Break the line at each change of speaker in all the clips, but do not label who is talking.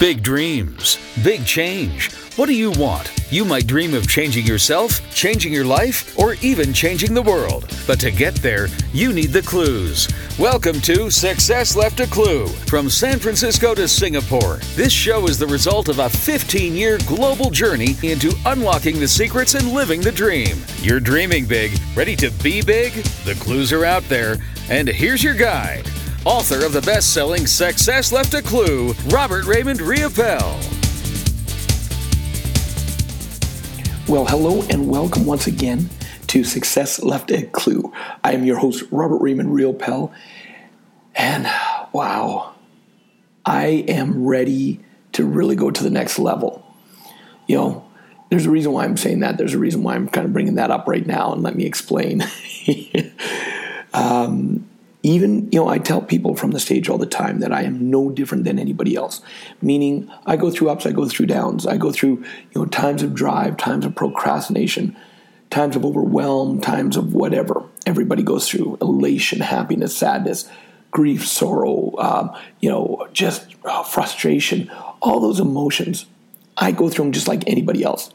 Big dreams, big change. What do you want? You might dream of changing yourself, changing your life, or even changing the world. But to get there, you need the clues. Welcome to Success Left a Clue. From San Francisco to Singapore, this show is the result of a 15 year global journey into unlocking the secrets and living the dream. You're dreaming big, ready to be big? The clues are out there. And here's your guide author of the best selling Success Left a Clue, Robert Raymond Riopel.
Well, hello and welcome once again to Success Left a Clue. I am your host, Robert Raymond Riopel, and wow, I am ready to really go to the next level. You know, there's a reason why I'm saying that. There's a reason why I'm kind of bringing that up right now, and let me explain. um, even you know i tell people from the stage all the time that i am no different than anybody else. Meaning i go through ups i go through downs. I go through you know times of drive times of procrastination times of overwhelm times of whatever everybody goes through. Elation happiness sadness grief sorrow um, you know just uh, frustration. All those emotions i go through them just like anybody else.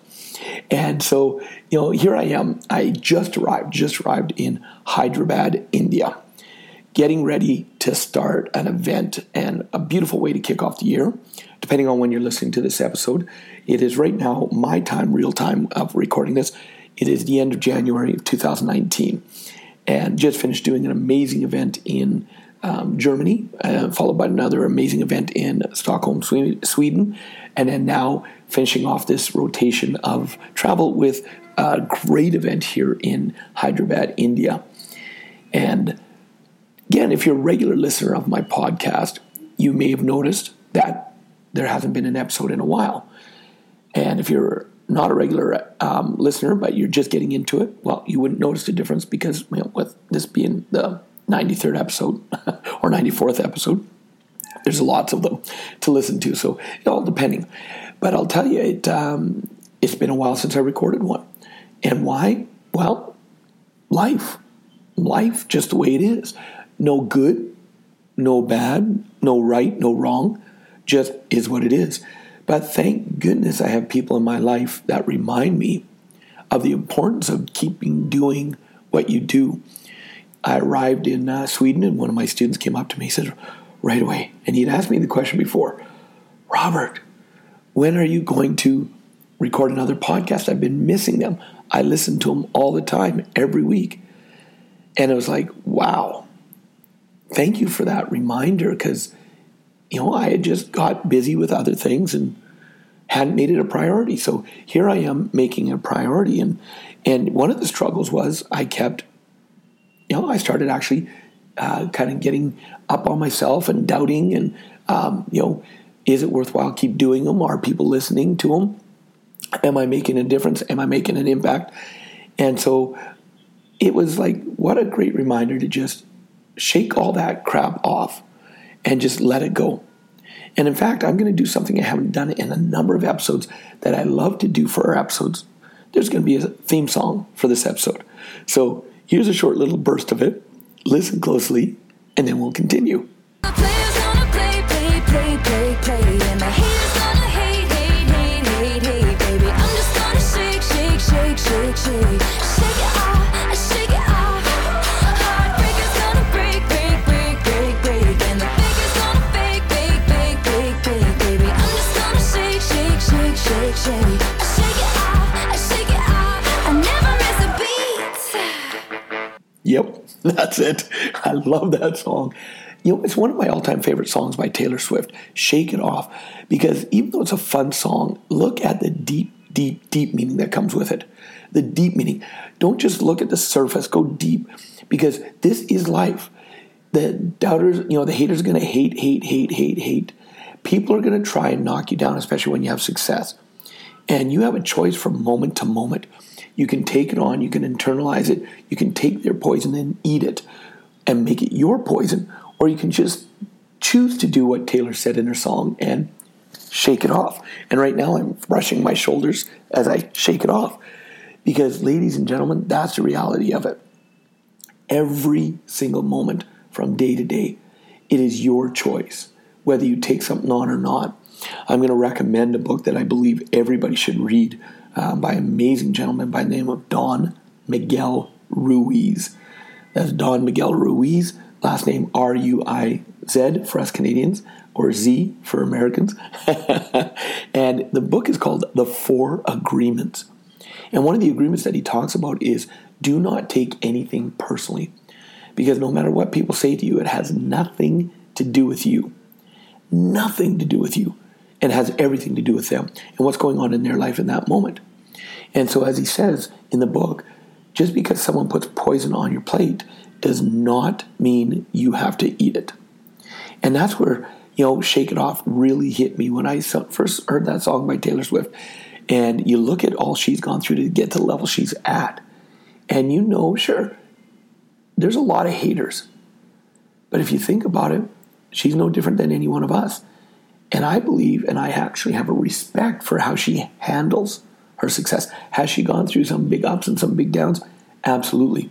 And so you know here i am. I just arrived just arrived in hyderabad india getting ready to start an event and a beautiful way to kick off the year, depending on when you're listening to this episode. It is right now, my time, real time of recording this. It is the end of January of 2019. And just finished doing an amazing event in um, Germany, uh, followed by another amazing event in Stockholm, Sweden, and then now finishing off this rotation of travel with a great event here in Hyderabad, India. And Again, if you're a regular listener of my podcast, you may have noticed that there hasn't been an episode in a while. And if you're not a regular um, listener, but you're just getting into it, well, you wouldn't notice the difference because you know, with this being the 93rd episode or 94th episode, there's lots of them to listen to. So it all depending. But I'll tell you, it um, it's been a while since I recorded one. And why? Well, life. Life, just the way it is no good, no bad, no right, no wrong, just is what it is. But thank goodness I have people in my life that remind me of the importance of keeping doing what you do. I arrived in uh, Sweden and one of my students came up to me. He said, right away, and he'd asked me the question before Robert, when are you going to record another podcast? I've been missing them. I listen to them all the time, every week. And it was like, wow, thank you for that reminder because, you know, I had just got busy with other things and hadn't made it a priority. So here I am making it a priority. And, and one of the struggles was I kept, you know, I started actually uh, kind of getting up on myself and doubting and, um, you know, is it worthwhile keep doing them? Are people listening to them? Am I making a difference? Am I making an impact? And so it was like, what a great reminder to just shake all that crap off and just let it go. And in fact, I'm going to do something I haven't done in a number of episodes that I love to do for our episodes. There's going to be a theme song for this episode. So here's a short little burst of it. Listen closely, and then we'll continue. Yep, that's it. I love that song. You know, it's one of my all time favorite songs by Taylor Swift, Shake It Off, because even though it's a fun song, look at the deep, deep, deep meaning that comes with it. The deep meaning. Don't just look at the surface, go deep, because this is life. The doubters, you know, the haters are going to hate, hate, hate, hate, hate. People are going to try and knock you down, especially when you have success. And you have a choice from moment to moment. You can take it on, you can internalize it, you can take their poison and eat it and make it your poison, or you can just choose to do what Taylor said in her song and shake it off. And right now I'm brushing my shoulders as I shake it off. Because, ladies and gentlemen, that's the reality of it. Every single moment from day to day, it is your choice whether you take something on or not. I'm going to recommend a book that I believe everybody should read uh, by an amazing gentleman by the name of Don Miguel Ruiz. That's Don Miguel Ruiz, last name R U I Z for us Canadians, or Z for Americans. and the book is called The Four Agreements. And one of the agreements that he talks about is do not take anything personally. Because no matter what people say to you, it has nothing to do with you. Nothing to do with you. And has everything to do with them and what's going on in their life in that moment. And so, as he says in the book, just because someone puts poison on your plate does not mean you have to eat it. And that's where, you know, Shake It Off really hit me when I first heard that song by Taylor Swift. And you look at all she's gone through to get to the level she's at. And you know, sure, there's a lot of haters. But if you think about it, she's no different than any one of us. And I believe, and I actually have a respect for how she handles her success. Has she gone through some big ups and some big downs? Absolutely.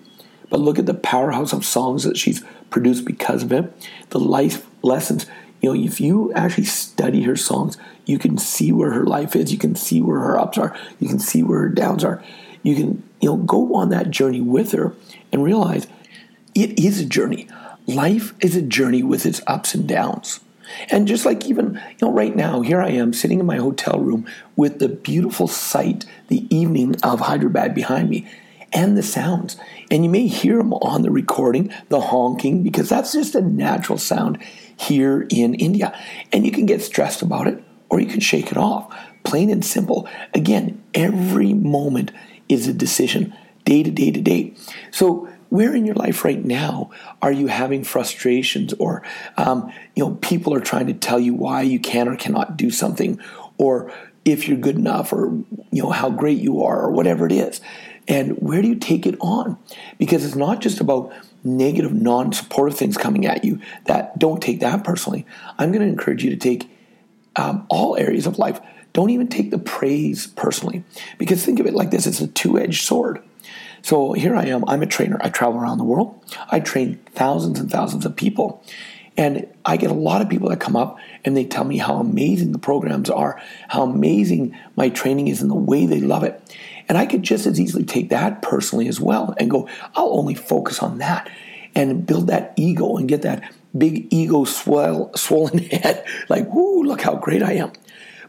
But look at the powerhouse of songs that she's produced because of it. The life lessons. You know, if you actually study her songs, you can see where her life is. You can see where her ups are. You can see where her downs are. You can, you know, go on that journey with her and realize it is a journey. Life is a journey with its ups and downs. And just like even, you know, right now, here I am sitting in my hotel room with the beautiful sight, the evening of Hyderabad behind me, and the sounds. And you may hear them on the recording, the honking, because that's just a natural sound here in India. And you can get stressed about it or you can shake it off. Plain and simple. Again, every moment is a decision, day to day to day. So where in your life right now are you having frustrations or um, you know people are trying to tell you why you can or cannot do something or if you're good enough or you know how great you are or whatever it is? And where do you take it on? Because it's not just about negative non-supportive things coming at you that don't take that personally. I'm going to encourage you to take um, all areas of life. Don't even take the praise personally. Because think of it like this it's a two-edged sword so here I am, I'm a trainer. I travel around the world. I train thousands and thousands of people. And I get a lot of people that come up and they tell me how amazing the programs are, how amazing my training is, and the way they love it. And I could just as easily take that personally as well and go, I'll only focus on that and build that ego and get that big ego swell, swollen head like, whoo, look how great I am.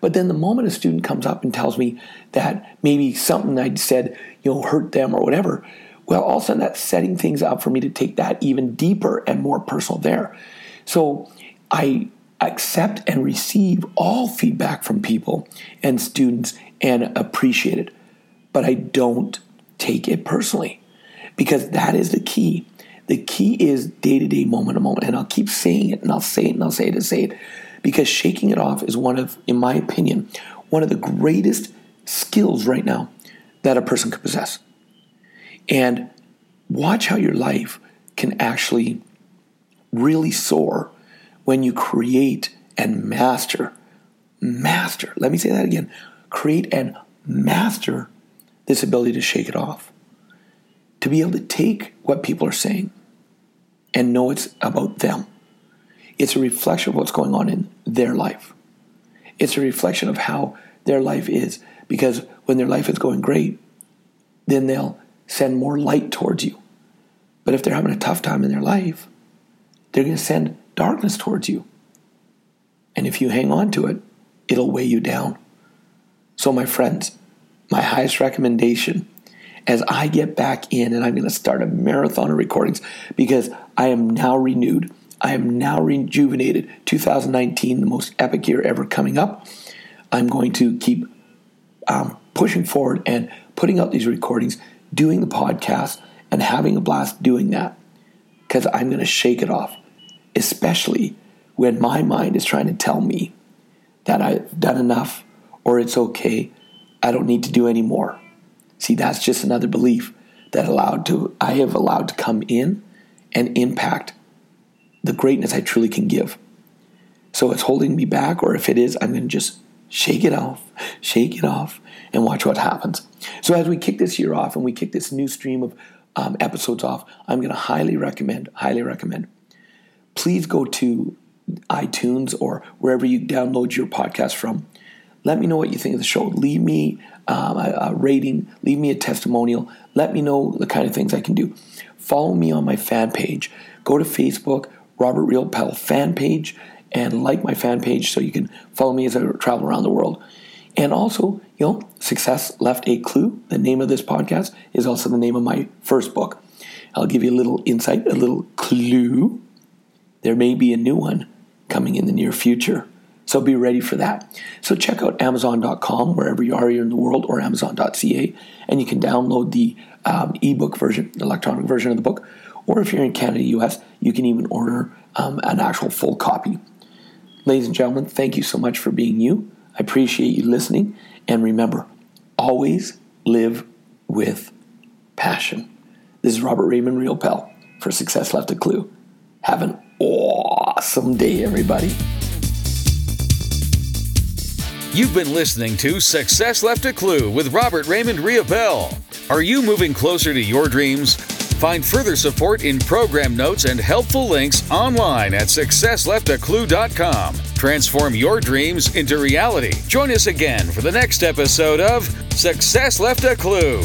But then the moment a student comes up and tells me that maybe something I'd said, you know, hurt them or whatever, well, all of a sudden that's setting things up for me to take that even deeper and more personal there. So I accept and receive all feedback from people and students and appreciate it. But I don't take it personally because that is the key. The key is day to day, moment to moment. And I'll keep saying it and I'll say it and I'll say it and say it because shaking it off is one of, in my opinion, one of the greatest skills right now that a person could possess. And watch how your life can actually really soar when you create and master, master, let me say that again, create and master this ability to shake it off. To be able to take what people are saying and know it's about them it's a reflection of what's going on in their life. It's a reflection of how their life is. Because when their life is going great, then they'll send more light towards you. But if they're having a tough time in their life, they're going to send darkness towards you. And if you hang on to it, it'll weigh you down. So, my friends, my highest recommendation as I get back in and I'm going to start a marathon of recordings because I am now renewed. I am now rejuvenated. 2019, the most epic year ever coming up. I'm going to keep um, pushing forward and putting out these recordings, doing the podcast, and having a blast doing that because I'm going to shake it off, especially when my mind is trying to tell me that I've done enough or it's okay. I don't need to do any more. See, that's just another belief that allowed to I have allowed to come in and impact the greatness I truly can give. So it's holding me back, or if it is, I'm going to just shake it off, shake it off, and watch what happens. So as we kick this year off and we kick this new stream of um, episodes off, I'm going to highly recommend, highly recommend. Please go to iTunes or wherever you download your podcast from. Let me know what you think of the show. Leave me um, a, a rating, leave me a testimonial. Let me know the kind of things I can do. Follow me on my fan page. Go to Facebook, Robert Riopel fan page, and like my fan page so you can follow me as I travel around the world. And also, you know, Success Left a Clue. The name of this podcast is also the name of my first book. I'll give you a little insight, a little clue. There may be a new one coming in the near future. So be ready for that. So check out Amazon.com wherever you are in the world or Amazon.ca, and you can download the um, ebook version, the electronic version of the book. Or if you're in Canada, US, you can even order um, an actual full copy. Ladies and gentlemen, thank you so much for being you. I appreciate you listening. And remember, always live with passion. This is Robert Raymond Riopel for Success Left a Clue. Have an awesome day, everybody.
You've been listening to Success Left a Clue with Robert Raymond Riopel. Are you moving closer to your dreams? Find further support in program notes and helpful links online at successleftaclue.com. Transform your dreams into reality. Join us again for the next episode of Success Left a Clue.